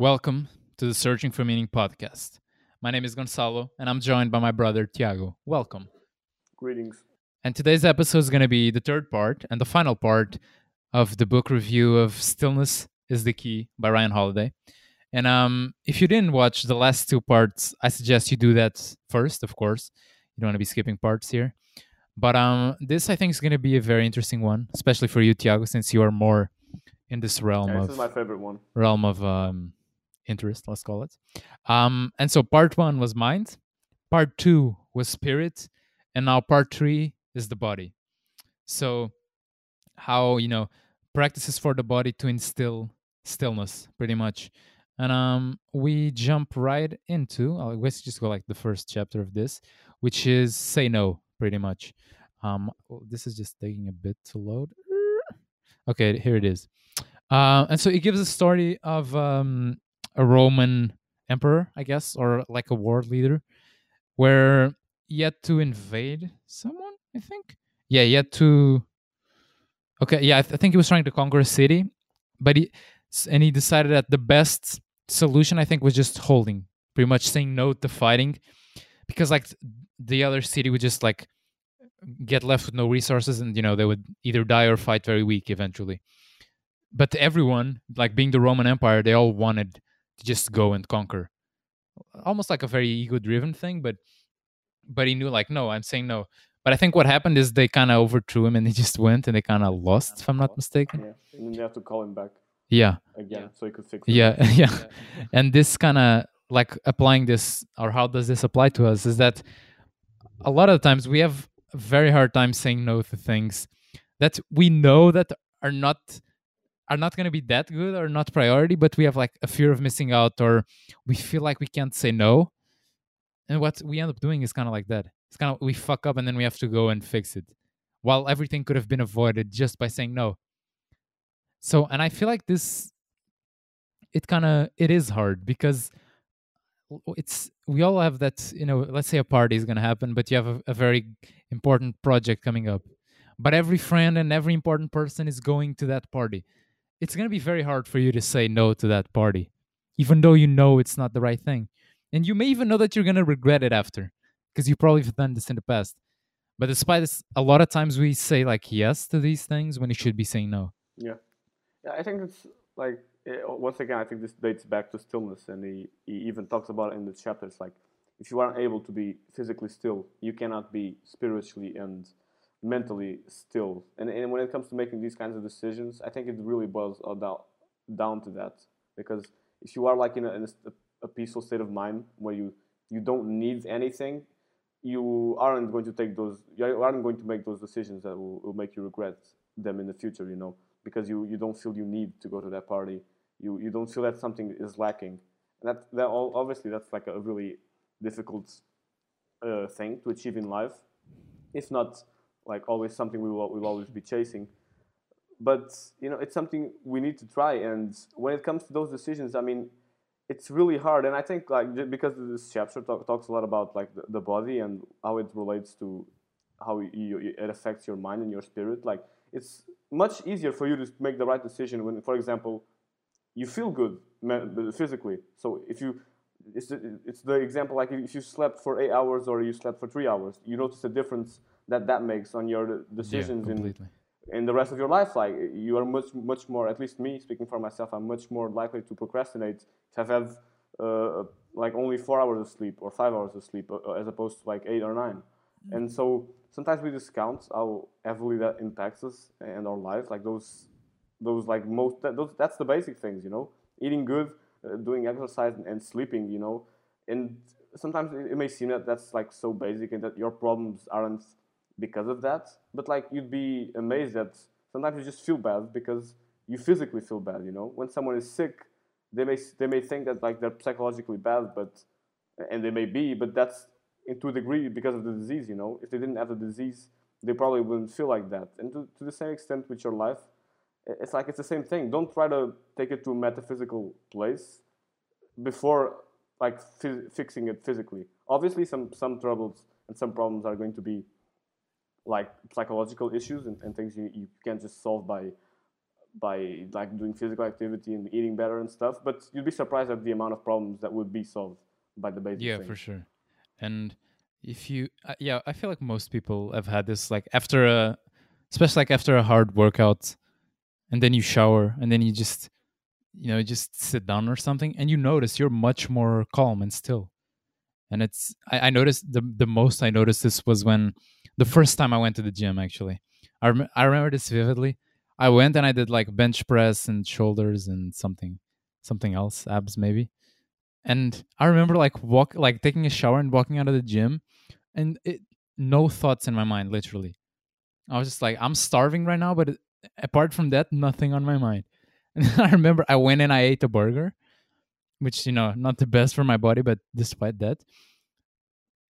Welcome to the Searching for Meaning podcast. My name is Gonzalo, and I'm joined by my brother Tiago. Welcome. Greetings. And today's episode is going to be the third part and the final part of the book review of Stillness is the Key by Ryan Holiday. And um, if you didn't watch the last two parts, I suggest you do that first, of course. You don't want to be skipping parts here. But um, this, I think, is going to be a very interesting one, especially for you, Tiago, since you are more in this realm Yeah, of this is my favorite one. realm of um, interest, let's call it. Um, and so part one was mind, part two was spirit, and now part three is the body. So, how you know practices for the body to instill stillness, pretty much. And um, we jump right into. I guess just go like the first chapter of this, which is say no, pretty much. Um, oh, this is just taking a bit to load. Okay, here it is. Uh, and so it gives a story of um, a Roman emperor, I guess, or like a world leader, where he had to invade someone, I think. Yeah, had to. Okay, yeah, I, th- I think he was trying to conquer a city, but he and he decided that the best solution, I think, was just holding, pretty much saying no to fighting, because like the other city would just like get left with no resources, and you know they would either die or fight very weak eventually but everyone like being the roman empire they all wanted to just go and conquer. Almost like a very ego driven thing but but he knew like no i'm saying no. But i think what happened is they kind of overthrew him and they just went and they kind of lost if i'm not mistaken. Yeah. And then they have to call him back yeah. again so he could fix it. yeah yeah. And this kind of like applying this or how does this apply to us is that a lot of the times we have a very hard time saying no to things that we know that are not are not going to be that good or not priority but we have like a fear of missing out or we feel like we can't say no. And what we end up doing is kind of like that. It's kind of we fuck up and then we have to go and fix it while everything could have been avoided just by saying no. So and i feel like this it kind of it is hard because it's we all have that you know let's say a party is going to happen but you have a, a very important project coming up. But every friend and every important person is going to that party it's going to be very hard for you to say no to that party even though you know it's not the right thing and you may even know that you're going to regret it after because you probably have done this in the past but despite this a lot of times we say like yes to these things when you should be saying no Yeah. Yeah, I think it's like once again, I think this dates back to stillness, and he, he even talks about it in the chapters. Like, if you aren't able to be physically still, you cannot be spiritually and mentally still. And, and when it comes to making these kinds of decisions, I think it really boils down down to that. Because if you are like in a, in a, a peaceful state of mind where you you don't need anything, you aren't going to take those. You aren't going to make those decisions that will, will make you regret them in the future. You know because you, you don't feel you need to go to that party. You you don't feel that something is lacking. And that that all, obviously that's like a really difficult uh, thing to achieve in life. If not like always something we will we'll always be chasing. But you know it's something we need to try. And when it comes to those decisions, I mean, it's really hard. And I think like because this chapter talk, talks a lot about like the, the body and how it relates to how you, it affects your mind and your spirit. Like it's much easier for you to make the right decision when, for example, you feel good physically. So if you, it's the, it's the example like if you slept for eight hours or you slept for three hours, you notice a difference that that makes on your decisions in, completely in the rest of your life. Like you are much much more. At least me, speaking for myself, I'm much more likely to procrastinate to have uh, like only four hours of sleep or five hours of sleep uh, as opposed to like eight or 9 And so sometimes we discount how heavily that impacts us and our life. Like those those like most that, those that's the basic things, you know, eating good, uh, doing exercise, and, and sleeping, you know, and sometimes it, it may seem that that's like so basic and that your problems aren't because of that. But like you'd be amazed that sometimes you just feel bad because you physically feel bad. You know, when someone is sick, they may they may think that like they're psychologically bad, but and they may be, but that's to a degree because of the disease. You know, if they didn't have the disease, they probably wouldn't feel like that. And to, to the same extent with your life, it's like it's the same thing. Don't try to take it to a metaphysical place before like fi- fixing it physically. Obviously, some some troubles and some problems are going to be like psychological issues and, and things you, you can't just solve by by like doing physical activity and eating better and stuff. But you'd be surprised at the amount of problems that would be solved by the basic yeah things. for sure and if you uh, yeah i feel like most people have had this like after a especially like after a hard workout and then you shower and then you just you know just sit down or something and you notice you're much more calm and still and it's i, I noticed the the most i noticed this was when the first time i went to the gym actually. I, rem- I remember this vividly. I went and i did like bench press and shoulders and something something else abs maybe. And i remember like walk like taking a shower and walking out of the gym and it, no thoughts in my mind literally. I was just like i'm starving right now but it, apart from that nothing on my mind. And i remember i went and i ate a burger which you know not the best for my body but despite that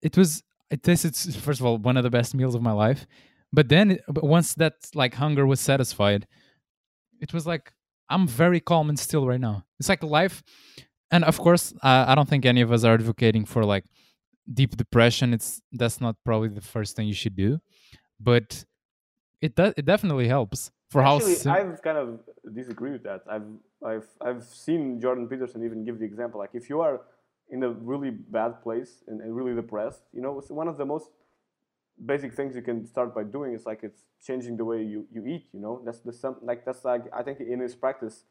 it was it tasted s- first of all one of the best meals of my life but then once that like hunger was satisfied it was like i'm very calm and still right now it's like life and of course uh, i don't think any of us are advocating for like deep depression it's that's not probably the first thing you should do but it does it definitely helps for Actually, how sim- I've kind of disagree with that. I've I've I've seen Jordan Peterson even give the example. Like if you are in a really bad place and, and really depressed, you know, it's one of the most basic things you can start by doing is like it's changing the way you, you eat. You know, that's the some like that's like I think in his practice,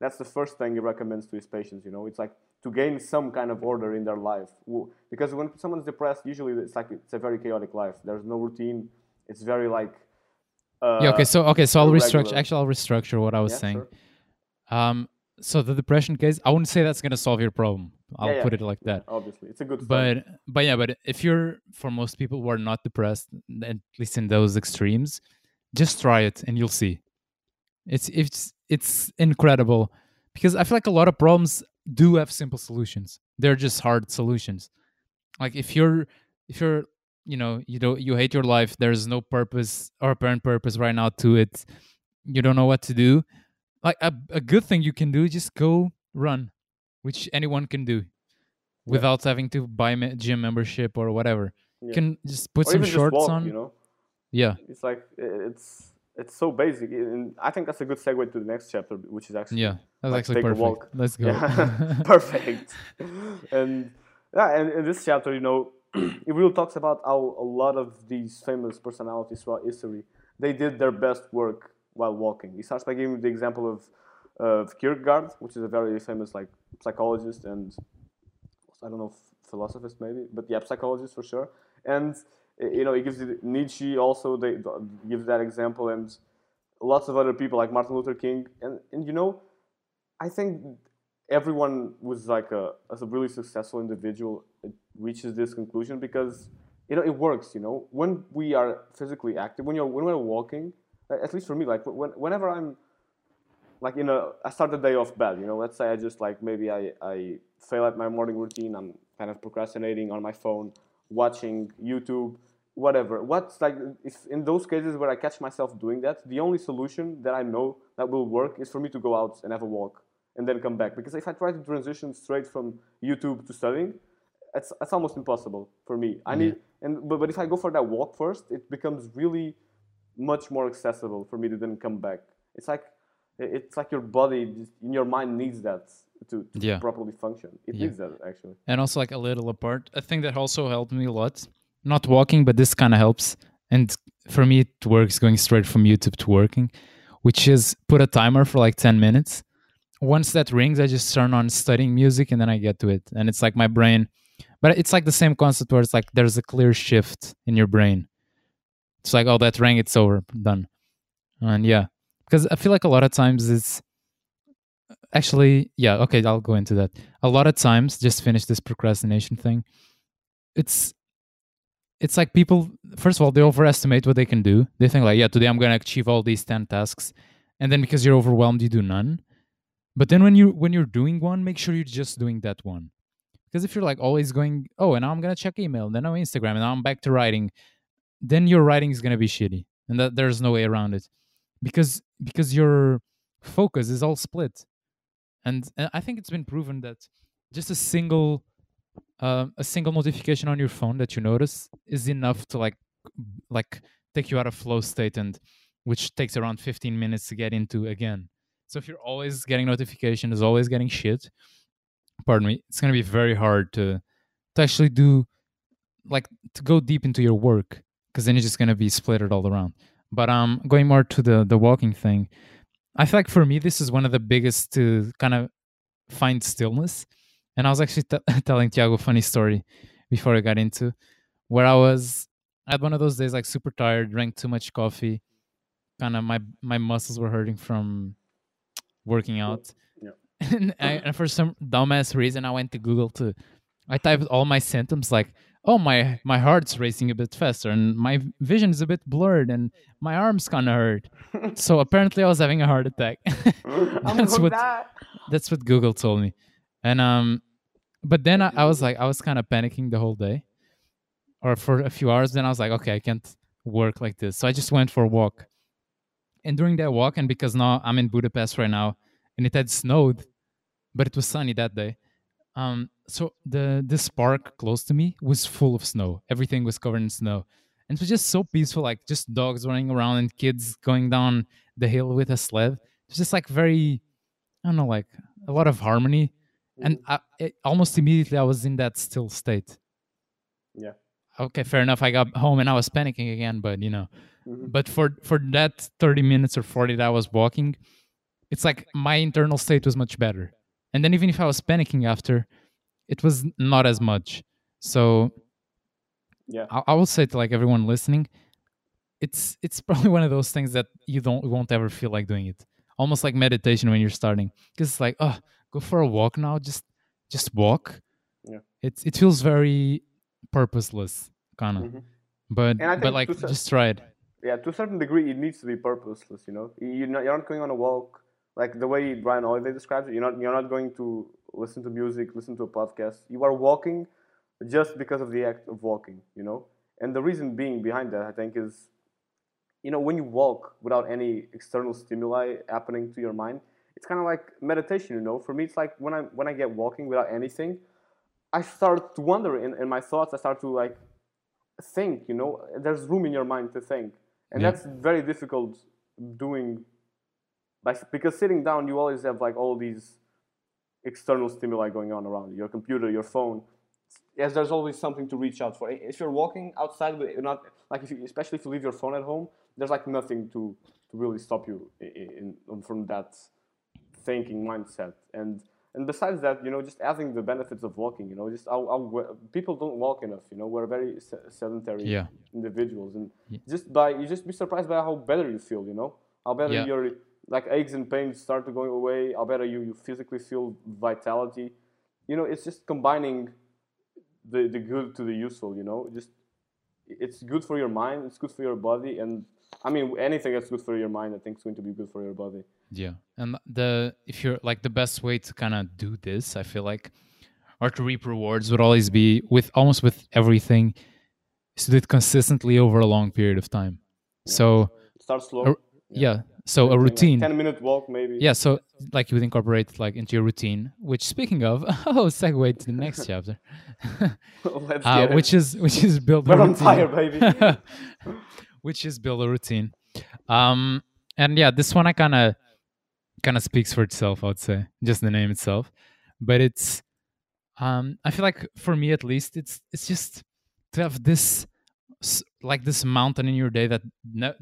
that's the first thing he recommends to his patients. You know, it's like to gain some kind of order in their life because when someone's depressed, usually it's like it's a very chaotic life. There's no routine. It's very like uh, yeah okay so okay so i'll restructure actually i'll restructure what i was yeah, saying sure. um so the depression case i wouldn't say that's going to solve your problem i'll yeah. put it like that. Obviously, it's a good start. but but yeah but if you're for most people who are not depressed at least in those extremes just try it and you'll see. It's it's it's incredible because i feel like a lot of problems do have simple solutions. They're just hard solutions. Like if you're if you're you know you don't you hate your life there's no purpose or apparent purpose right now to it. You don't know what to do. Like a, a good thing you can do is just go run which anyone can do without having to buy me- gym membership or whatever you Yeah. can just put or some shorts walk, on you know. yeah It's like it's it's so basic, and I think that's a good segue to the next chapter, which is actually yeah that's like, actually take a perfect walk. let's go Yeah, perfect. and yeah, and in this chapter, you know, it really talks about how a lot of these famous personalities throughout history they did their best work while walking. He starts by giving the example of of Kierkegaard, which is a very famous like psychologist and I don't know philosophist maybe, but yeah, psychologist for sure. And uh, you know, he gives it, Nietzsche also they gives that example, and lots of other people like Martin Luther King, and and you know, I think everyone was like a as a really successful individual reaches this conclusion because you know it works. You know, when we are physically active, when you're when we're walking, at least for me, like when, whenever I'm like you know I start the day off bad, you know, let's say I just like maybe I I fail at my morning routine, I'm kind of procrastinating on my phone, watching YouTube, whatever. What's like if in those cases where I catch myself doing that, the only solution that I know that will work is for me to go out and have a walk and then come back. Because if I try to transition straight from YouTube to studying, it's it's almost impossible for me. I need mm-hmm. and but, but if I go for that walk first, it becomes really much more accessible for me to then come back. It's like it's like your body in your mind needs that to, to Yeah. properly function. It Yeah. needs that actually. and also like a little apart a thing that also helped me a lot not walking but this kind of helps and for me it works going straight from youtube to working which is put a timer for like 10 minutes once that rings i just turn on studying music and then i get to it and it's like my brain but it's like the same concept where it's like there's a clear shift in your brain it's like oh that rang it's over done and yeah because i feel like a lot of times it's actually yeah okay i'll go into that. A lot of times just finish this procrastination thing it's it's like people first of all they overestimate what they can do. They think like yeah today i'm to achieve all these 10 tasks and then because you're overwhelmed you do none. But then when you when you're doing one make sure you're just doing that one. Because if you're like always going oh and now i'm to check email then i'm instagram and now i'm back to writing then your writing is to be shitty and that there's no way around it because because your focus is all split and, and i think it's been proven that just a single uh, a single notification on your phone that you notice is enough to like like take you out of flow state and which takes around 15 minutes to get into again So if you're always getting notifications, always getting shit, pardon me, it's gonna be very hard to to actually do like to go deep into your work because then you're just gonna be splattered all around. But um, going more to the the walking thing, I feel like for me this is one of the biggest to kind of find stillness. And I was actually t- telling Tiago a funny story before I got into where I was I had one of those days like super tired, drank too much coffee, kind of my my muscles were hurting from working out. Yeah. and, I, and for some dumbass reason, I went to Google to I typed all my symptoms like, oh my my heart's racing a bit faster and my vision is a bit blurred and my arms kind of hurt. so apparently, I was having a heart attack. that's what that. that's what Google told me. And um, but then I, I was like, I was kind of panicking the whole day, or for a few hours. Then I was like, okay, I can't work like this. So I just went for a walk. And during that walk, and because now I'm in Budapest right now, and it had snowed, but it was sunny that day. Um, so the this park close to me was full of snow. Everything was covered in snow, and it was just so peaceful. Like just dogs running around and kids going down the hill with a sled. It's just like very, I don't know, like a lot of harmony. And I, it, almost immediately, I was in that still state. Yeah. Okay, fair enough. I got home and I was panicking again, but you know, Mhm. but for for that 30 minutes or 40 that I was walking, it's like my internal state was much better. And then even if I was panicking after, it was not as much. So Yeah. I, I will say to like everyone listening, it's it's probably one of those things that you don't won't ever feel like doing it. Almost like meditation when you're starting, because it's like, oh, go for a walk now. Just just walk. Yeah. It's it feels very purposeless, kind of. Mhm. But but like just try it. yeah, to a certain degree, it needs to be purposeless. You know, You- you're not, you're not going on a walk like the way Brian Oliver describes it. You're not you're not going to listen to music, listen to a podcast. You are walking just because of the act of walking. You know, and the reason being behind that, I think, is you know when you walk without any external stimuli happening to your mind, it's kind of like meditation. You know, for me, it's like when I when I get walking without anything, I start to wonder in, in my thoughts. I start to like think you know there's room in your mind to think and Yeah. that's very difficult doing by, because sitting down you always have like all these external stimuli going on around you your computer your phone yes there's always something to reach out for if you're walking outside but you're not like if you, especially if you leave your phone at home there's like nothing to to really stop you in, in, from that thinking mindset and and besides that, you know, just adding the benefits of walking, you know, just how, how people don't walk enough, you know, we're very se- sedentary Yeah. individuals, and Yeah. just by you just be surprised by how better you feel, you know, how better Yeah. your like aches and pains start to going away, how better you, you physically feel vitality, you know, it's just combining the the good to the useful, you know, just it's good for your mind, it's good for your body, and I mean anything that's good for your mind, I think is going to be good for your body. Yeah, and the if you're like the best way to kind of do this, I feel like, or to reap rewards would always be with almost with everything, is to do it consistently over a long period of time. So Start slow. a- yeah, so a Something like routine. Ten minute walk maybe. Yeah, so like you would incorporate like into your routine. Which speaking of, oh, segue to the next chapter, Let's uh, get it. which is which is build a We're on routine. fire, baby. which is build a routine. Um, and yeah, this one I kind of kind of speaks for itself. I would say just the name itself, but it's um, I feel like for me at least, it's it's just to have this like this mountain in your day that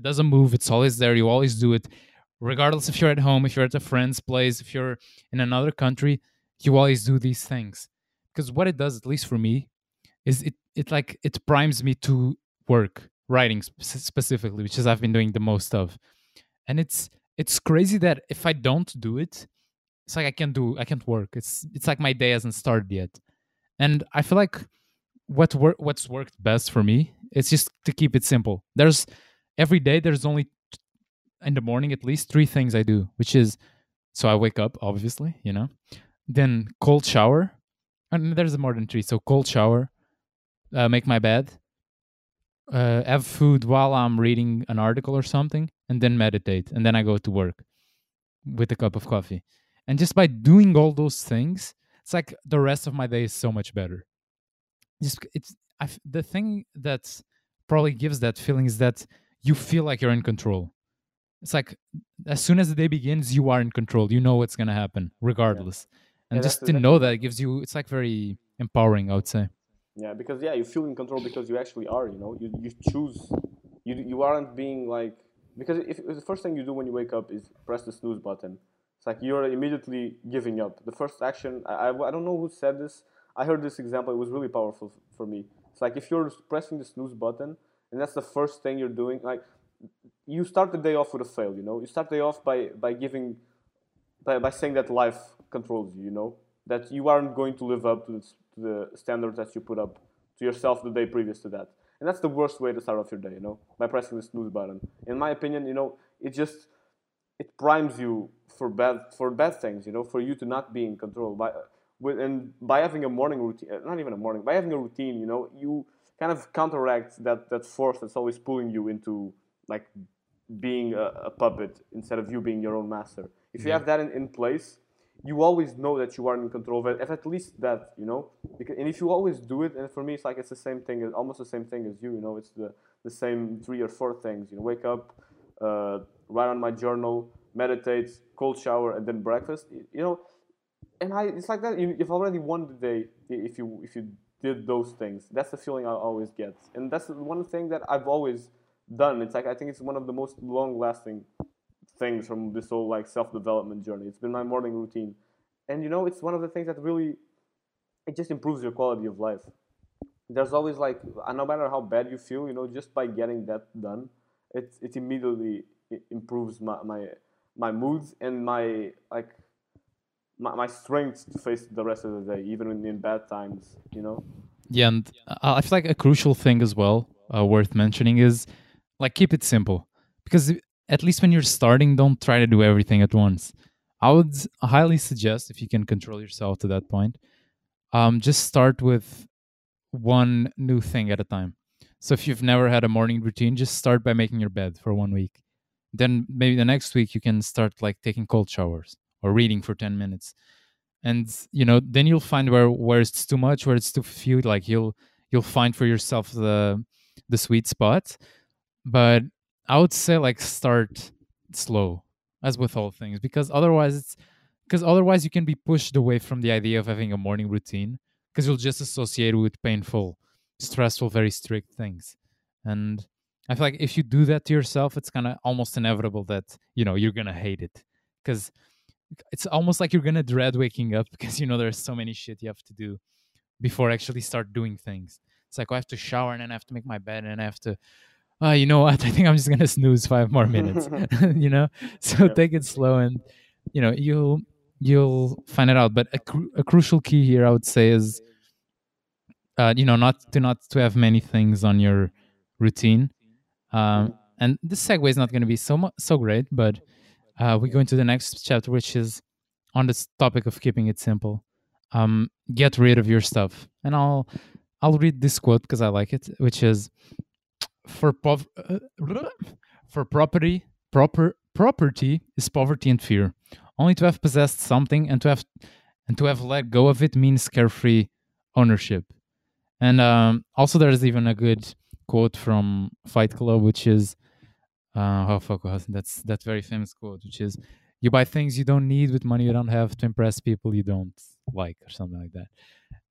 doesn't move. It's always there. You always do it, regardless if you're at home, if you're at a friend's place, if you're in another country. You always do these things because what it does, at least for me, is it it like it primes me to work writing sp- specifically which is i've been doing the most of and it's it's crazy that if i don't do it it's like i can't do i can't work it's it's like my day hasn't started yet and i feel like what wor- what's worked best for me is just to keep it simple there's every day there's only in the morning at least three things i do which is so i wake up obviously you know then cold shower and there's more than three so cold shower uh, make my bed, uh, have food while I'm reading an article or something, and then meditate, and then I go to work with a cup of coffee. And just by doing all those things, it's like the rest of my day is so much better. Just it's I the thing that probably gives that feeling is that you feel like you're in control. it's like as soon as the day begins, you are in control. You know what's gonna happen, regardless. And Yeah, just to know that it gives you it's like very empowering, I would say. Yeah, because yeah, you feel in control because you actually are. You know, you you choose. You you aren't being like because if, if the first thing you do when you wake up is press the snooze button, it's like you're immediately giving up. The first action. I I, I don't know who said this. I heard this example. It was really powerful for me. It's like if you're pressing the snooze button and that's the first thing you're doing, like you start the day off with a fail. You know, you start the day off by by giving by, by saying that life controls you, you know, that you aren't going to live up to the, to the standards that you put up to yourself the day previous to that. And that's the worst way to start off your day, you know, by pressing the snooze button. In my opinion, you know, it just it primes you for bad for bad things, you know, for you to not be in control. By with, and by having a morning routine, uh, not even a morning, by having a routine, you know, you kind of counteract that that force that's always pulling you into like being a, a puppet instead of you being your own master. If you Yeah. have that in, in place, you always know that you are in control of it, if at least that, you know. Because, and if you always do it, and for me, it's like it's the same thing, almost the same thing as you, you know. It's the the same three or four things. You know, wake up, uh, write on my journal, meditate, cold shower, and then breakfast. You know, and I it's like that. You, you've already won the day if you if you did those things. That's the feeling I always get, and that's one thing that I've always done. It's like I think it's one of the most long lasting things from this whole like self development journey. It's been my morning routine, and you know it's one of the things that really it just improves your quality of life. There's always like uh, no matter how bad you feel, you know, just by getting that done, it it immediately improves my my my moods and my like my, my strength to face the rest of the day, even in, in bad times. You know. Yeah, and I feel like a crucial thing as well, uh, worth mentioning, is like keep it simple. Because at least when you're starting, don't try to do everything at once. I would highly suggest if you can control yourself to that point, um, just start with one new thing at a time. So if you've never had a morning routine, just start by making your bed for one week. Then maybe the next week you can start like taking cold showers or reading for 10 minutes. And you know, then you'll find where where it's too much, where it's too few, like you'll you'll find for yourself the the sweet spot. But I would say like start slow, as with all things, because otherwise it's because otherwise you can be pushed away from the idea of having a morning routine because you'll just associate it with painful, stressful, very strict things. And I feel like if you do that to yourself, it's kind of almost inevitable that you know you're gonna hate it because it's almost like you're gonna dread waking up because you know there's so many shit you have to do before I actually start doing things. It's like oh, I have to shower and then I have to make my bed and then I have to. Uh, you know what? I think I'm just gonna snooze five more minutes. you know, so Yeah. take it slow and you know you'll you'll find it out. But a, cru- a crucial key here, I would say, is uh, you know not to not to have many things on your routine. Um, and this segue is not going to be so mu- so great, but uh, we go into the next chapter, which is on this topic of keeping it simple. Um, get rid of your stuff, and I'll I'll read this quote because I like it, which is for pov- uh, for property proper property is poverty and fear. Only to have possessed something and to have and to have let go of it means carefree ownership. And um, also, there's even a good quote from Fight Club, which is, uh, fuck, what- that's that very famous quote, which is, "You buy things you don't need with money you don't have to impress people you don't like," or something like that.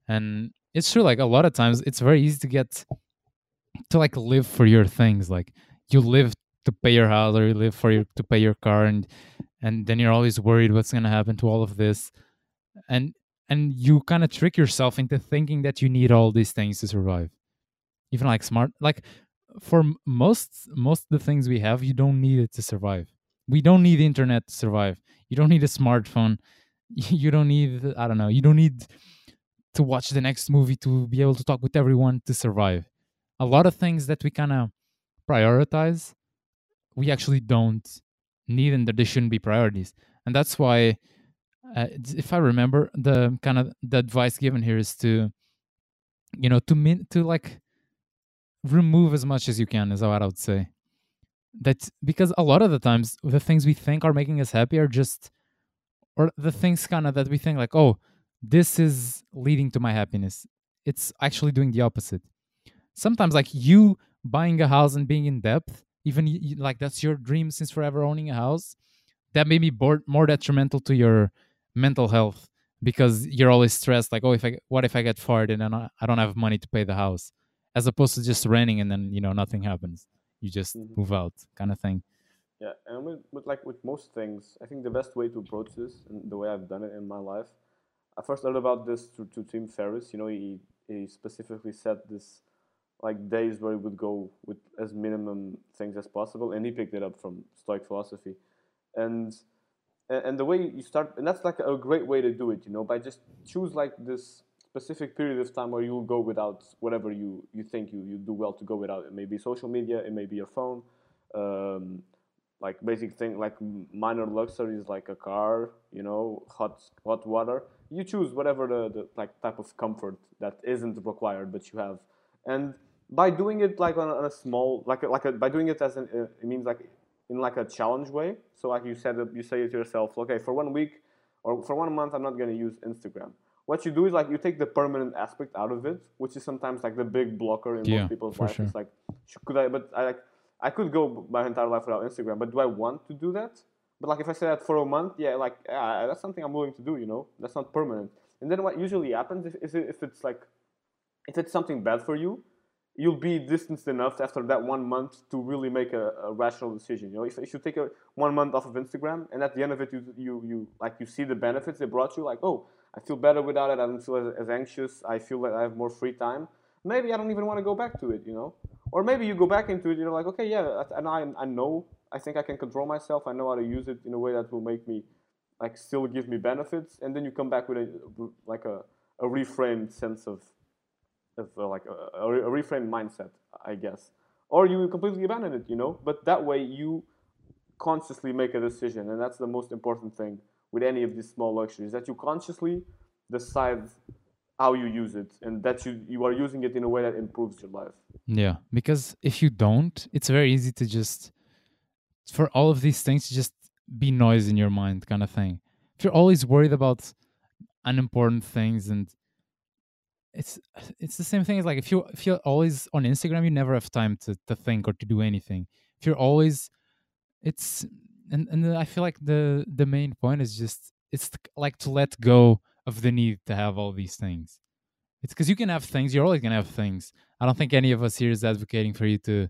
And it's true. Like a lot of times, it's very easy to get to like live for your things. Like you live to pay your house, or you live for your to pay your car, and and then you're always worried what's gonna happen to all of this, and and you kind of trick yourself into thinking that you need all these things to survive even like smart like for most most of the things we have you don't need it to survive. We don't need internet to survive. You don't need a smartphone. You don't need i don't know you don't need to watch the next movie to be able to talk with everyone to survive. A lot of things that we kind of prioritize we actually don't need and that they shouldn't be priorities. And that's why uh, if I remember, the kind of the advice given here is to, you know, to min to like remove as much as you can is what I would say. That because a lot of the times the things we think are making us happy are just, or the things kind of that we think like, oh, this is leading to my happiness. It's actually doing the opposite. Sometimes like you buying a house and being in debt, even like that's your dream since forever owning a house that may be more, detrimental to your mental health because you're always stressed like oh if i what if i get fired and I don't have money to pay the house as opposed to just renting and then you know nothing happens you just Mhm. move out kind of thing Yeah, and with, with like with most things, I think the best way to approach this and the way I've done it in my life, I first learned about this to, to Tim Ferriss. You know, he he specifically set this like days where he would go with as minimum things as possible, and he picked it up from Stoic philosophy, and and the way you start, and that's like a great way to do it. You know, by just choose like this specific period of time where you'll go without whatever you you think you you do well to go without. It may be social media, it may be your phone. Um, like basic thing like minor luxuries like a car you know hot hot water you choose whatever the, the like type of comfort that isn't required but you have and by doing it like on a, on a small like a, like a, by doing it as an uh, it means like in like a challenge way so like you said you say to yourself okay for one week or for one month i'm not going to use instagram what you do is like you take the permanent aspect out of it which is sometimes like the big blocker in Yeah, most people's life sure. it's like could i but i like I could go my entire life without Instagram, but do I want to do that? But like if I say that for a month, yeah, like yeah, that's something I'm willing to do. You know, that's not permanent. And then what usually happens if if, if it's like if it's something bad for you, you'll be distanced enough after that one month to really make a, a rational decision. You know, if, if you take a one month off of Instagram and at the end of it you you you like you see the benefits it brought you, like oh, I feel better without it. I don't feel as, as anxious. I feel that I have more free time. Maybe I don't even want to go back to it. You know, or maybe you go back into it. You're like, okay, yeah, and I I know I think I can control myself. I know how to use it in a way that will make me like still give me benefits, and then you come back with a like a a reframed sense of of uh, like a, a reframed mindset, I guess. Or you completely abandon it, you know. But that way you consciously make a decision, and that's the most important thing with any of these small luxuries that you consciously decide how you use it, and that you you are using it in a way that improves your life. Yeah, because if you don't, it's very easy to just for all of these things to just be noise in your mind kind of thing. If you're always worried about unimportant things and it's it's the same thing as like if you if you're always on Instagram, you never have time to to think or to do anything. If you're always it's and and I feel like the the main point is just it's like to let go of the need to have all these things. It's because you can have things. You're always gonna have things. I don't think any of us here is advocating for you to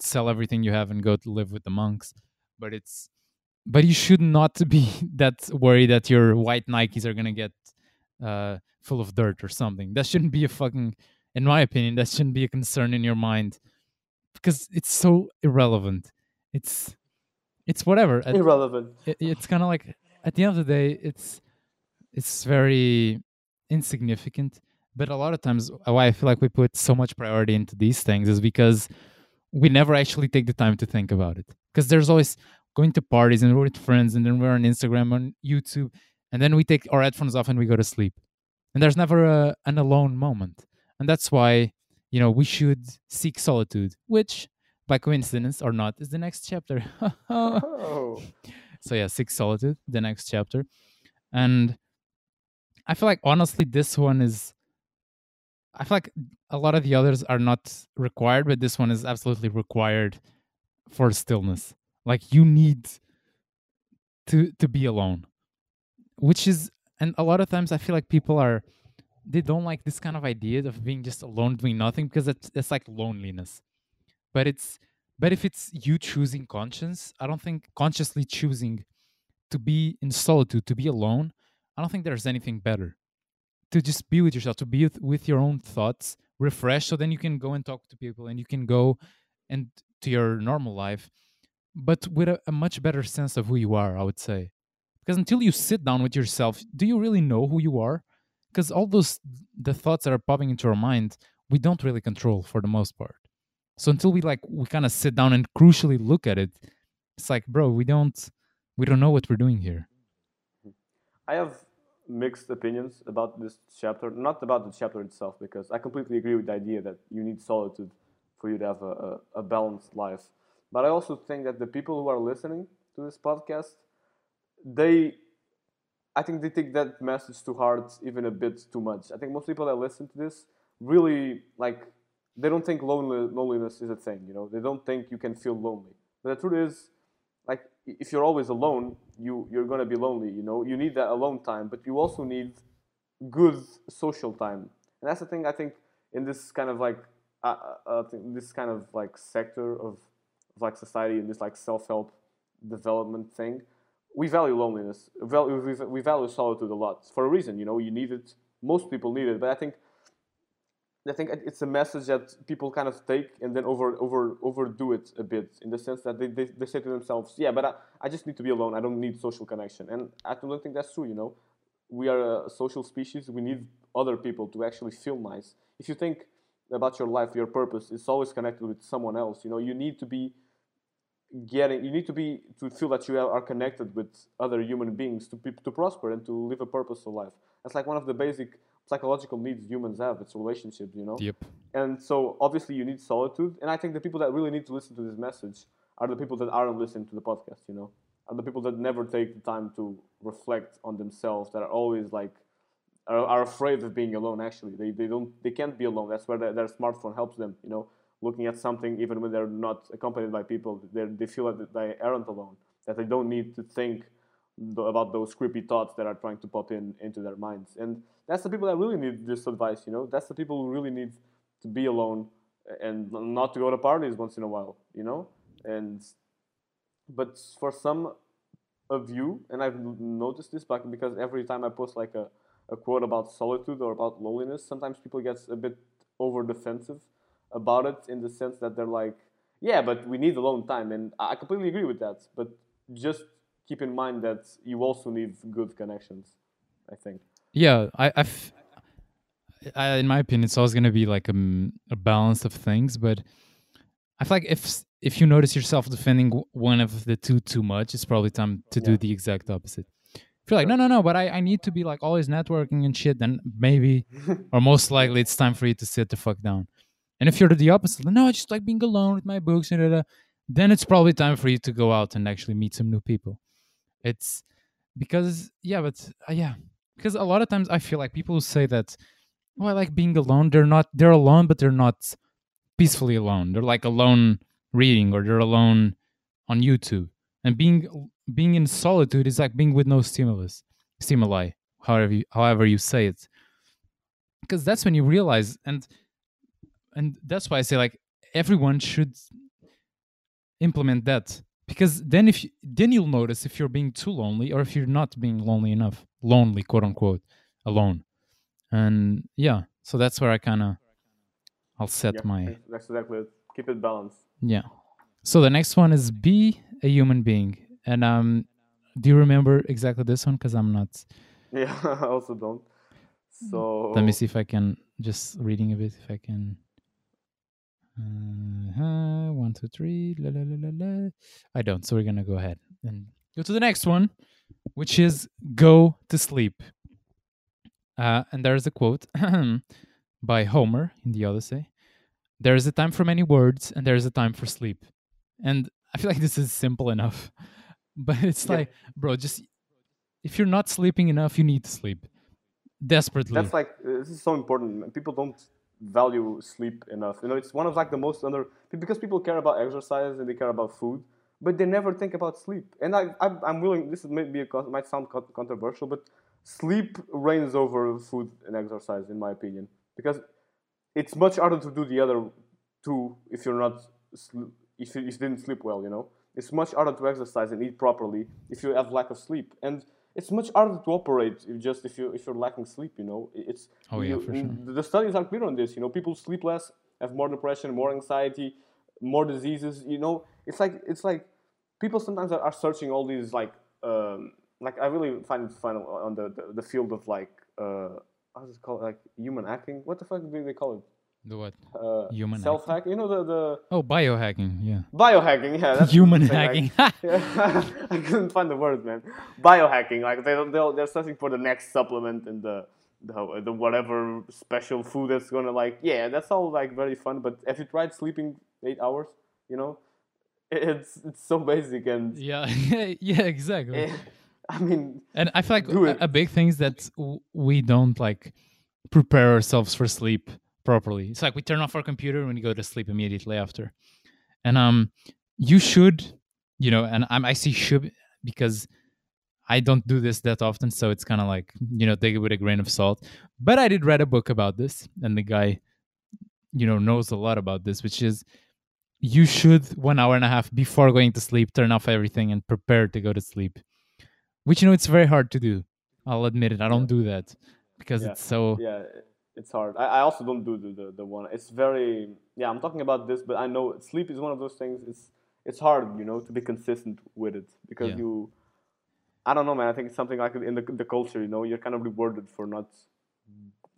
sell everything you have and go to live with the monks. But it's but you should not be that worried that your white Nikes are gonna get uh, full of dirt or something. That shouldn't be a fucking, in my opinion, that shouldn't be a concern in your mind because it's so irrelevant. It's it's whatever. At- Irrelevant. it, it's kind of like at the end of the day it's it's very insignificant but a lot of times why i feel like we put so much priority into these things is because we never actually take the time to think about it because there's always going to parties and we're with friends and then we're on instagram on youtube and then we take our headphones off and we go to sleep and there's never a, an alone moment and that's why you know we should seek solitude which by coincidence or not is the next chapter. Oh. so yeah six solitude the next chapter. And i feel like honestly this one is i feel like a lot of the others are not required but this one is absolutely required for stillness. Like you need to to be alone which is and a lot of times i feel like people are they don't like this kind of idea of being just alone doing nothing because it's, it's like loneliness but it's but if it's you choosing conscience i don't think consciously choosing to be in solitude to be alone i don't think there's anything better. To just be with yourself to be with, with your own thoughts refresh so then you can go and talk to people and you can go and to your normal life but with a, a much better sense of who you are i would say. Because until you sit down with yourself do you really know who you are? Because all those the thoughts that are popping into our mind we don't really control for the most part so until we like we kind of sit down and crucially look at it it's like bro we don't we don't know what we're doing here I have mixed opinions about this chapter, not about the chapter itself, because I completely agree with the idea that you need solitude for you to have a, a, a balanced life. But I also think that the people who are listening to this podcast, they, I think they take that message to heart even a bit too much. I think most people that listen to this really like they don't think lonely, loneliness is a thing. You know, they don't think you can feel lonely. But the truth is, like if you're always alone, you you're gonna be lonely. You know, you need that alone time, but you also need good social time. And that's the thing I think in this kind of like uh, uh, this kind of like sector of, of like society and this like self help development thing, we value loneliness. We, we value solitude a lot for a reason. You know, you need it. Most people need it, but I think I think it's a message that people kind of take and then over over overdo it a bit in the sense that they, they, they say to themselves, yeah, but I, I just need to be alone. I don't need social connection. And I don't think that's true, you know. We are a social species. We need other people to actually feel nice. If you think about your life, your purpose, it's always connected with someone else. You know, you need to be getting, you need to be to feel that you are connected with other human beings to to prosper and to live a purposeful life. That's like one of the basic psychological needs humans have. It's relationships, you know. Yep. And so obviously you need solitude. And I think the people that really need to listen to this message are the people that aren't listening to the podcast. You know, are the people that never take the time to reflect on themselves. That are always like are, are afraid of being alone. Actually, they, they don't they can't be alone. That's where their, their smartphone helps them. You know, looking at something even when they're not accompanied by people, they feel that they aren't alone. That they don't need to think about those creepy thoughts that are trying to pop in into their minds. And that's the people that really need this advice. You know, that's the people who really need to be alone and not to go to parties once in a while. You know, and but for some of you, and I've noticed this back because every time I post like a a quote about solitude or about loneliness, sometimes people get a bit over defensive about it in the sense that they're like, yeah, but we need alone time. And I completely agree with that. But just keep in mind that you also need good connections, I think. Yeah, I, I've, in my opinion, it's always going to be like a, a balance of things. But I feel like if if you notice yourself defending one of the two too much, it's probably time to yeah. do the exact opposite if you're like, no, no, no, but I, I need to be like always networking and shit, then maybe or most likely it's time for you to sit the fuck down. And if you're the opposite, no, I just like being alone with my books and then it's probably time for you to go out and actually meet some new people. It's because yeah, but uh, yeah, because a lot of times I feel like people say that, oh, I like being alone. They're not. They're alone, but they're not peacefully alone. They're like alone reading or they're alone on YouTube and being being in solitude is like being with no stimulus stimuli however you, however you say it because that's when you realize and and that's why i say like everyone should implement that because then if you, then you'll notice if you're being too lonely or if you're not being lonely enough lonely quote unquote alone and yeah so that's where i kind of i'll set yeah, my that's exactly it keep it balanced yeah so the next one is be a human being. And um, do you remember exactly this one? Because I'm not. Yeah, I also don't. So let me see if I can just reading a bit. If I can. Uh, one, two, three. La, la, la, la, la. I don't. So we're gonna go ahead and go to the next one, which is go to sleep. Uh, and there's a quote by Homer in the Odyssey. There is a time for many words, and there is a time for sleep. And I feel like this is simple enough, but it's yeah. like, bro, just if you're not sleeping enough, you need to sleep desperately. That's like this is so important. People don't value sleep enough. You know, it's one of like the most under because people care about exercise and they care about food, but they never think about sleep. And I, I am willing. This may be a, might sound controversial, but sleep reigns over food and exercise, in my opinion, because it's much harder to do the other two if you're not if you, if you didn't sleep well, you know. It's much harder to exercise and eat properly if you have lack of sleep, and it's much harder to operate if just if you if you're lacking sleep. You know, it's oh yeah, you, for sure. The studies are clear on this. You know, people sleep less, have more depression, more anxiety, more diseases. You know, it's like it's like people sometimes are, are searching all these like um, like I really find it fun on the the, the field of like uh, how's it called like human acting. What the fuck do they call it? The what? Uh, Human self hack. You know the the. Oh, biohacking. Yeah. Biohacking. Yeah. That's Human hacking. Like, yeah, I couldn't find the word, man. Biohacking. Like they they they're searching for the next supplement and the the the whatever special food that's gonna like. Yeah, that's all like very fun. But have you tried sleeping eight hours? You know, it's it's so basic and. Yeah. yeah. Exactly. Eh, I mean. And I feel like a, a big thing is that we don't like prepare ourselves for sleep properly. It's like we turn off our computer and we go to sleep immediately after. And um, you should, you know, and I'm I see should because I don't do this that often, so it's kind of like you know take it with a grain of salt. But I did read a book about this, and the guy, you know, knows a lot about this, which is you should one hour and a half before going to sleep turn off everything and prepare to go to sleep. Which you know it's very hard to do. I'll admit it. I don't do that because Yeah. it's so yeah it's hard. I, I also don't do the, the, the one. It's very yeah i'm talking about this but i know sleep is one of those things. It's it's hard you know to be consistent with it because Yeah. you i don't know man. I think it's something like in the, the culture you know you're kind of rewarded for not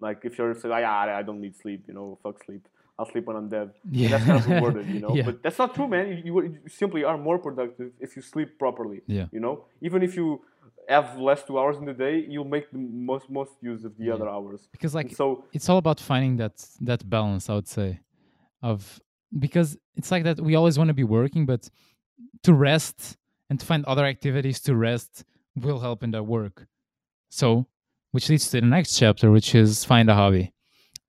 like if you're saying yeah I, I don't need sleep you know fuck sleep. I'll sleep when i'm dead. Yeah. that's kind of rewarded you know? Yeah. but that's not true man. You, you, you simply are more productive if you sleep properly yeah. you know? Even if you have less two hours in the day you'll make the most most use of the Yeah. other hours. Because like so it's all about finding that that balance i would say of because it's like that we always want to be working but to rest and to find other activities to rest will help in that work. So which leads to the next chapter which is find a hobby.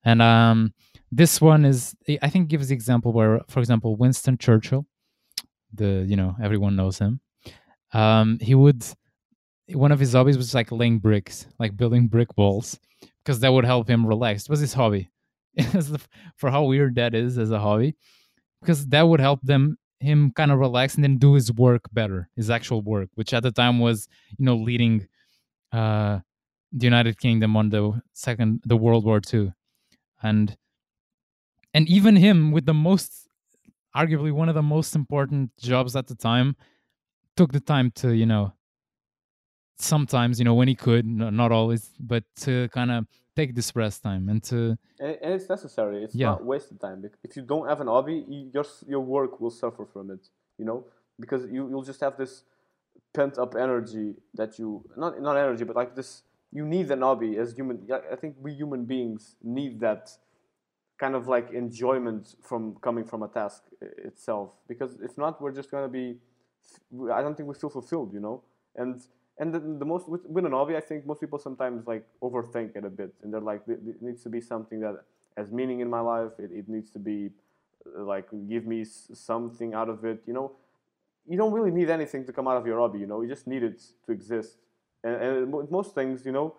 And um this one is i think gives the example where for example winston churchill the you know everyone knows him. Um he would one of his hobbies was like laying bricks like building brick walls because that would help him relax. It was his hobby. For how weird that is as a hobby, because that would help them him kind of relax and then do his work better, his actual work, which at the time was you know leading uh, the United Kingdom on the second the World War II, and and even him with the most arguably one of the most important jobs at the time took the time to you know sometimes you know when he could not always but to kind of take this rest time and to and, and it's necessary. It's Yeah. not wasted time. If you don't have an hobby, you, your your work will suffer from it. You know, because you you'll just have this pent up energy that you not not energy, but like this. You need an hobby as human. I think we human beings need that kind of like enjoyment from coming from a task itself. Because if not, we're just gonna be. I don't think we feel fulfilled. You know, and and the, the most with, with an hobby, I think most people sometimes like overthink it a bit, and they're like, it, it needs to be something that has meaning in my life. It, it needs to be uh, like give me something out of it. You know, you don't really need anything to come out of your hobby. You know, you just need it to exist. And, and mo- most things, you know,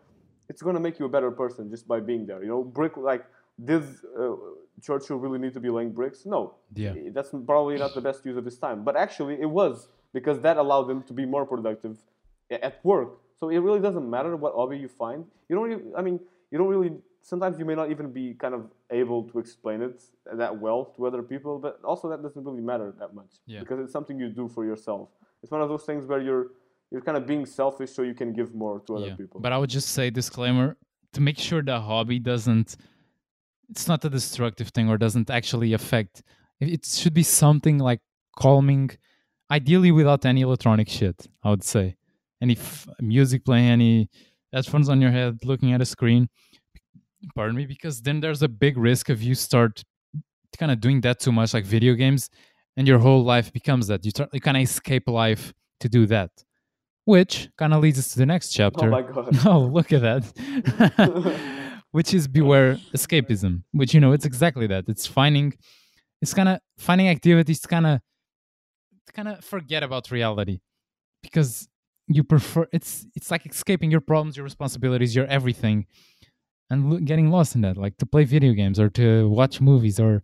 it's gonna make you a better person just by being there. You know, brick like did uh, Churchill really need to be laying bricks? No, Yeah. That's probably not the best use of his time. But actually, it was because that allowed him to be more productive at work. So it really doesn't matter what hobby you find. You don't. Really, I mean, you don't really. Sometimes you may not even be kind of able to explain it that well to other people, but also that doesn't really matter that much Yeah. because it's something you do for yourself. It's one of those things where you're you're kind of being selfish so you can give more to other yeah. people. but i would just say disclaimer to make sure the hobby doesn't it's not a destructive thing or doesn't actually affect it it should be something like calming ideally without any electronic shit i would say any f- music playing any headphones on your head looking at a screen. Pardon me because then there's a big risk of you start kind of doing that too much like video games and your whole life becomes that. You start you kind of escape life to do that which kind of leads us to the next chapter. oh my god. oh look at that. Which is beware escapism which you know it's exactly that. It's finding it's kind of finding activities to kind of to kind of forget about reality. Because you prefer it's it's like escaping your problems your responsibilities your everything and getting lost in that like to play video games or to watch movies or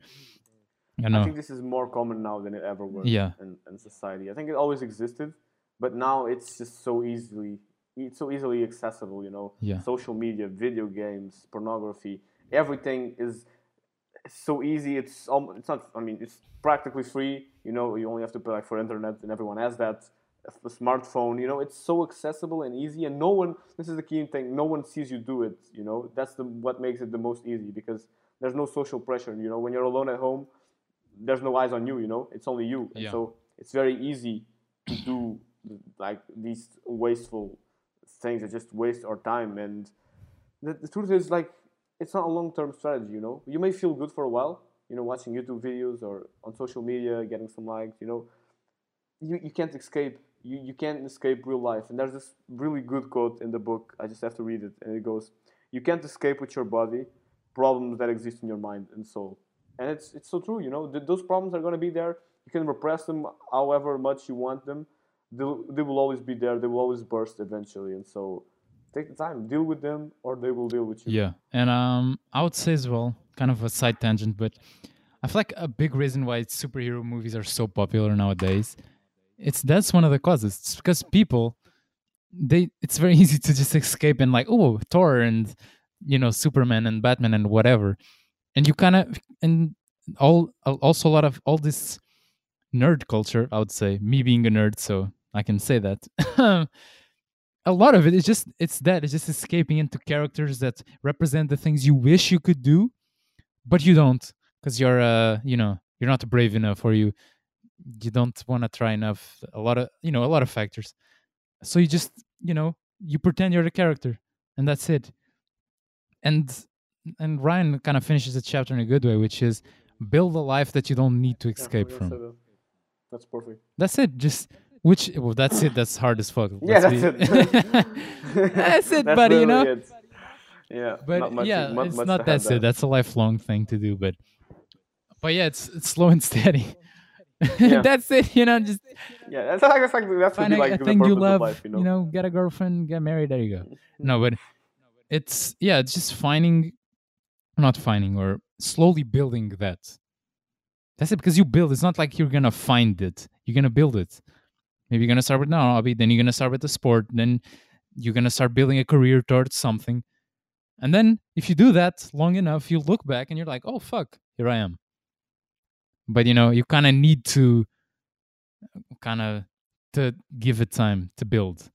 you I think this is more common now than it ever was Yeah. in, in society. I think it always existed, but now it's just so easily it's so easily accessible, you know. Yeah. Social media, video games, pornography, everything is so easy. It's um, it's not I mean, it's practically free, you know, you only have to pay like for internet and everyone has that. A smartphone, you know, it's so accessible and easy, and no one. This is the key thing. No one sees you do it. You know, that's the what makes it the most easy because there's no social pressure. You know, when you're alone at home, there's no eyes on you. You know, it's only you, and Yeah. so it's very easy to do like these wasteful things that just waste our time. And the, the truth is, like, it's not a long-term strategy. You know, you may feel good for a while. You know, watching YouTube videos or on social media, getting some likes. You know, you, you can't escape you, you can't escape real life and there's this really good quote in the book i just have to read it and it goes you can't escape with your body problems that exist in your mind and soul. And it's it's so true, you know. Th- those problems are going to be there. You can repress them however much you want them. They'll, they will always be there. They will always burst eventually. And so, take the time, deal with them, or they will deal with you. Yeah, and um, I would say as well, kind of a side tangent, but I feel like a big reason why superhero movies are so popular nowadays, it's that's one of the causes. It's because people, they, it's very easy to just escape and like, oh, Thor and you know Superman and Batman and whatever, and you kind of and all also a lot of all this nerd culture. I would say me being a nerd, so I can say that. a lot of it is just it's that it's just escaping into characters that represent the things you wish you could do but you don't because you're uh you know you're not brave enough or you you don't want to try enough a lot of you know a lot of factors so you just you know you pretend you're the character and that's it and and ryan kind of finishes the chapter in a good way which is build a life that you don't need to escape Yeah, from that. That's perfect. that's it just which well that's it that's hard as fuck Yeah, that's it. That's it, buddy, you know? it. Yeah, but not much, yeah, not it's much not that's add it. That's a lifelong thing to do. But but yeah, it's it's slow and steady. Yeah. that's it. You know, just Yeah, that's like that's like that's find a, like a thing you love. life, you know. get a girlfriend, get married. There you go. Mm-hmm. No, but it's yeah, it's just finding, not finding or slowly building that. That's it because you build. It's not like you're gonna find it. You're gonna build it. Maybe you're gonna start with no hobby, then you're gonna start with the sport, then you're gonna start building a career towards something. And then if you do that long enough, you look back and you're like, oh fuck, here I am. But you know, you kind of need to kind of to give it time to build.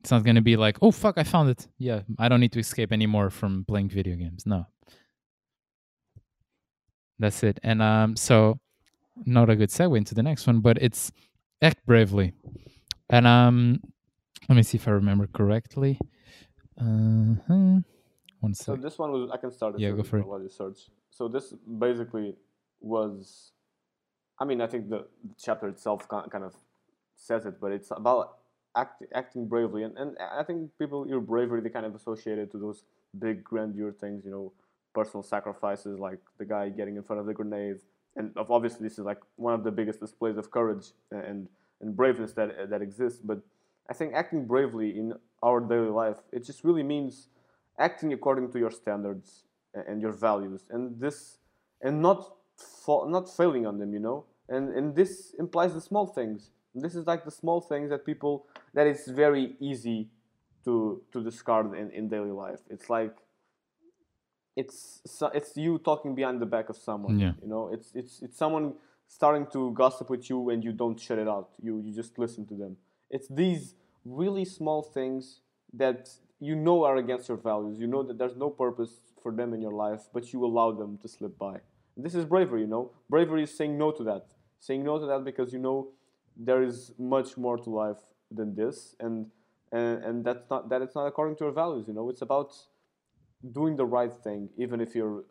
It's not gonna be like, oh fuck, I found it. Yeah, I don't need to escape anymore from playing video games. No. That's it. And um so not a good segue into the next one, but it's act bravely. And um let me see if I remember correctly. Uh-huh. One So this one was I can start it Yeah, so go for it. while you search. So this basically was, I mean, I think the, chapter itself kind of says it, but it's about act, acting bravely, and, and I think people your bravery they kind of associate it to those big grandeur things, you know, personal sacrifices like the guy getting in front of the grenade, and obviously this is like one of the biggest displays of courage and and braveness that that exists. But I think acting bravely in our daily life it just really means acting according to your standards and your values, and this and not fa- not failing on them, you know. And and this implies the small things. This is like the small things that people that it's very easy to to discard in, in daily life. It's like it's it's you talking behind the back of someone. Yeah. You know, it's it's it's someone starting to gossip with you and you don't shut it out. You you just listen to them. It's these really small things that you know are against your values. You know that there's no purpose for them in your life, but you allow them to slip by. This is bravery, you know. Bravery is saying no to that. Saying no to that because you know there is much more to life than this, and and, and that's not that it's not according to your values. You know, it's about doing the right thing, even if you're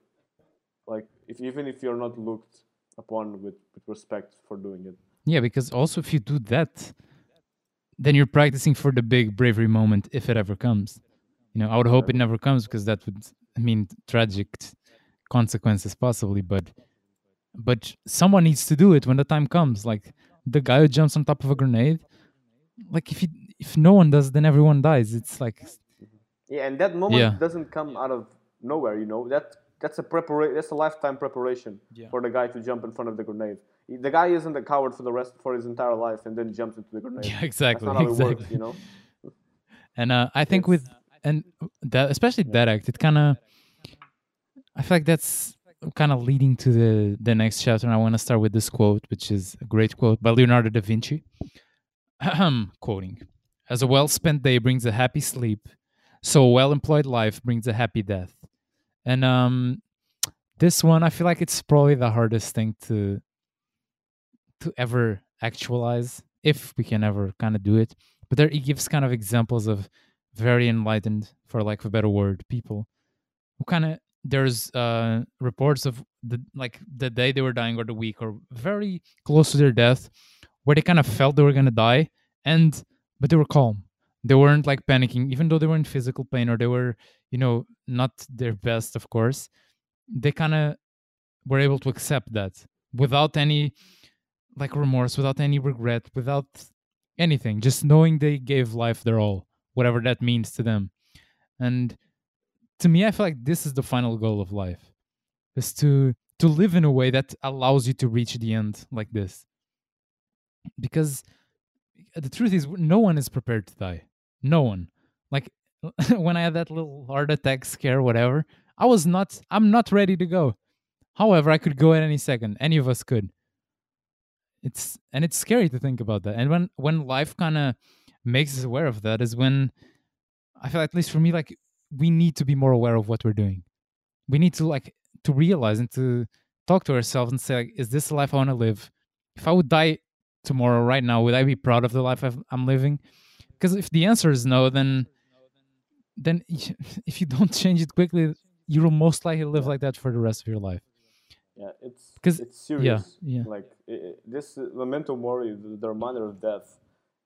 like if even if you're not looked upon with, with respect for doing it. Yeah, because also if you do that, then you're practicing for the big bravery moment if it ever comes. You know, I would hope it never comes because that would mean tragic consequences possibly, but but someone needs to do it when the time comes. Like the guy who jumps on top of a grenade. Like if he, if no one does, then everyone dies. It's like Yeah, and that moment Yeah. doesn't come out of nowhere. You know that that's a preparation. That's a lifetime preparation Yeah. for the guy to jump in front of the grenade. The guy isn't a coward for the rest for his entire life and then jumps into the grenade. yeah, exactly, not how it exactly. works. You know. And uh, I think with and that especially that act, it kind of I feel like that's kind of leading to the the next chapter. And I want to start with this quote, which is a great quote by Leonardo da Vinci. Quoting: "As a well spent day brings a happy sleep, so a well employed life brings a happy death." And um, this one, I feel like it's probably the hardest thing to to ever actualize, if we can ever kind of do it. But there, he gives kind of examples of very enlightened, for lack of a better word, people who kind of there's uh reports of the like the day they were dying or the week or very close to their death where they kind of felt they were gonna die and but they were calm they weren't like panicking even though they were in physical pain or they were you know not their best of course they kind of were able to accept that without any like remorse, without any regret, without anything, just knowing they gave life their all, whatever that means to them. And to me, I feel like this is the final goal of life, is to to live in a way that allows you to reach the end like this. Because the truth is, no one is prepared to die. No one. Like when I had that little heart attack scare, whatever, I was not. I'm not ready to go. However, I could go at any second. Any of us could. It's and it's scary to think about that. And when when life kind of makes us aware of that is when I feel at least for me like we need to be more aware of what we're doing. We need to like to realize and to talk to ourselves and say, like, is this the life I want to live? If I would die tomorrow, right now, would I be proud of the life i am living? Because if the answer is no, then then if you don't change it quickly, you will most likely live like that for the rest of your life. Yeah, it's because it's serious. Yeah, yeah. Like it, this uh, memento mori, the, the reminder of death.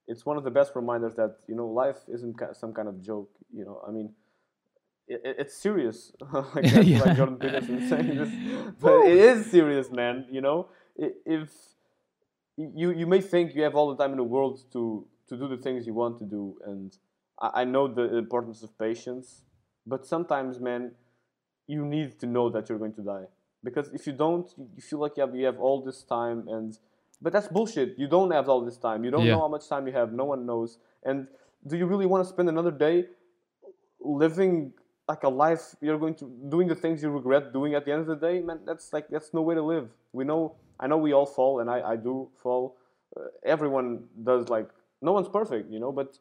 It's one of the best reminders that you know life isn't some kind of joke. You know, I mean, it, it's serious. like, yeah. like Jordan Peterson saying this, but it is serious, man. You know, if you you may think you have all the time in the world to to do the things you want to do, and I, I know the importance of patience, but sometimes, man, you need to know that you're going to die because if you don't, you feel like you have, you have all this time and but that's bullshit. You don't have all this time. You don't yeah. know how much time you have. No one knows. And do you really want to spend another day living like a life you're going to doing the things you regret doing at the end of the day? Man, that's like that's no way to live. We know. I know we all fall, and I I do fall. Uh, everyone does. Like no one's perfect, you know, but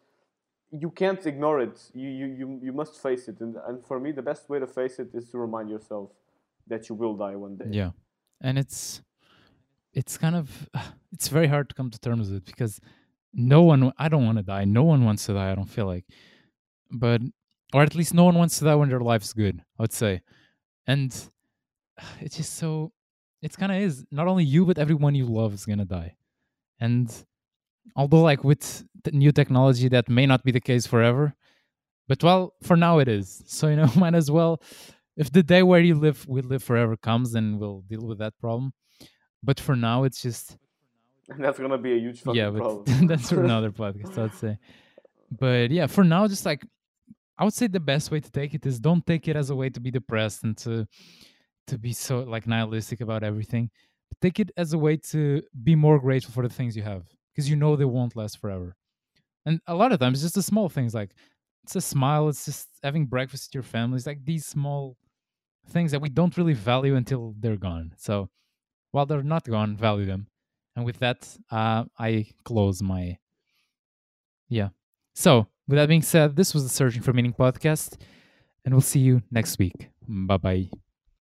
you can't ignore it. You, you, you, you must face it. And, and for me, the best way to face it is to remind yourself that you will die one day. Yeah. And it's it's kind of it's very hard to come to terms with it because no one I don't want to die. No one wants to die, I don't feel like. But or at least no one wants to die when their life's good, I would say. And it's just so it's kind of is not only you but everyone you love is going to die. And although like with the new technology that may not be the case forever, but well, for now it is. So you know, might as well if the day where you live we live forever comes then we'll deal with that problem but for now it's just and that's gonna be a huge yeah but that's for another podcast i'd say but yeah for now just like i would say the best way to take it is don't take it as a way to be depressed and to to be so like nihilistic about everything take it as a way to be more grateful for the things you have because you know they won't last forever and a lot of times just the small things like it's a smile it's just having breakfast with your family it's like these small things that we don't really value until they're gone. So while they're not gone, value them. And with that, uh, I close my. Yeah. So, with that being said, this was the Searching for Meaning podcast, and we'll see you next week. Bye bye.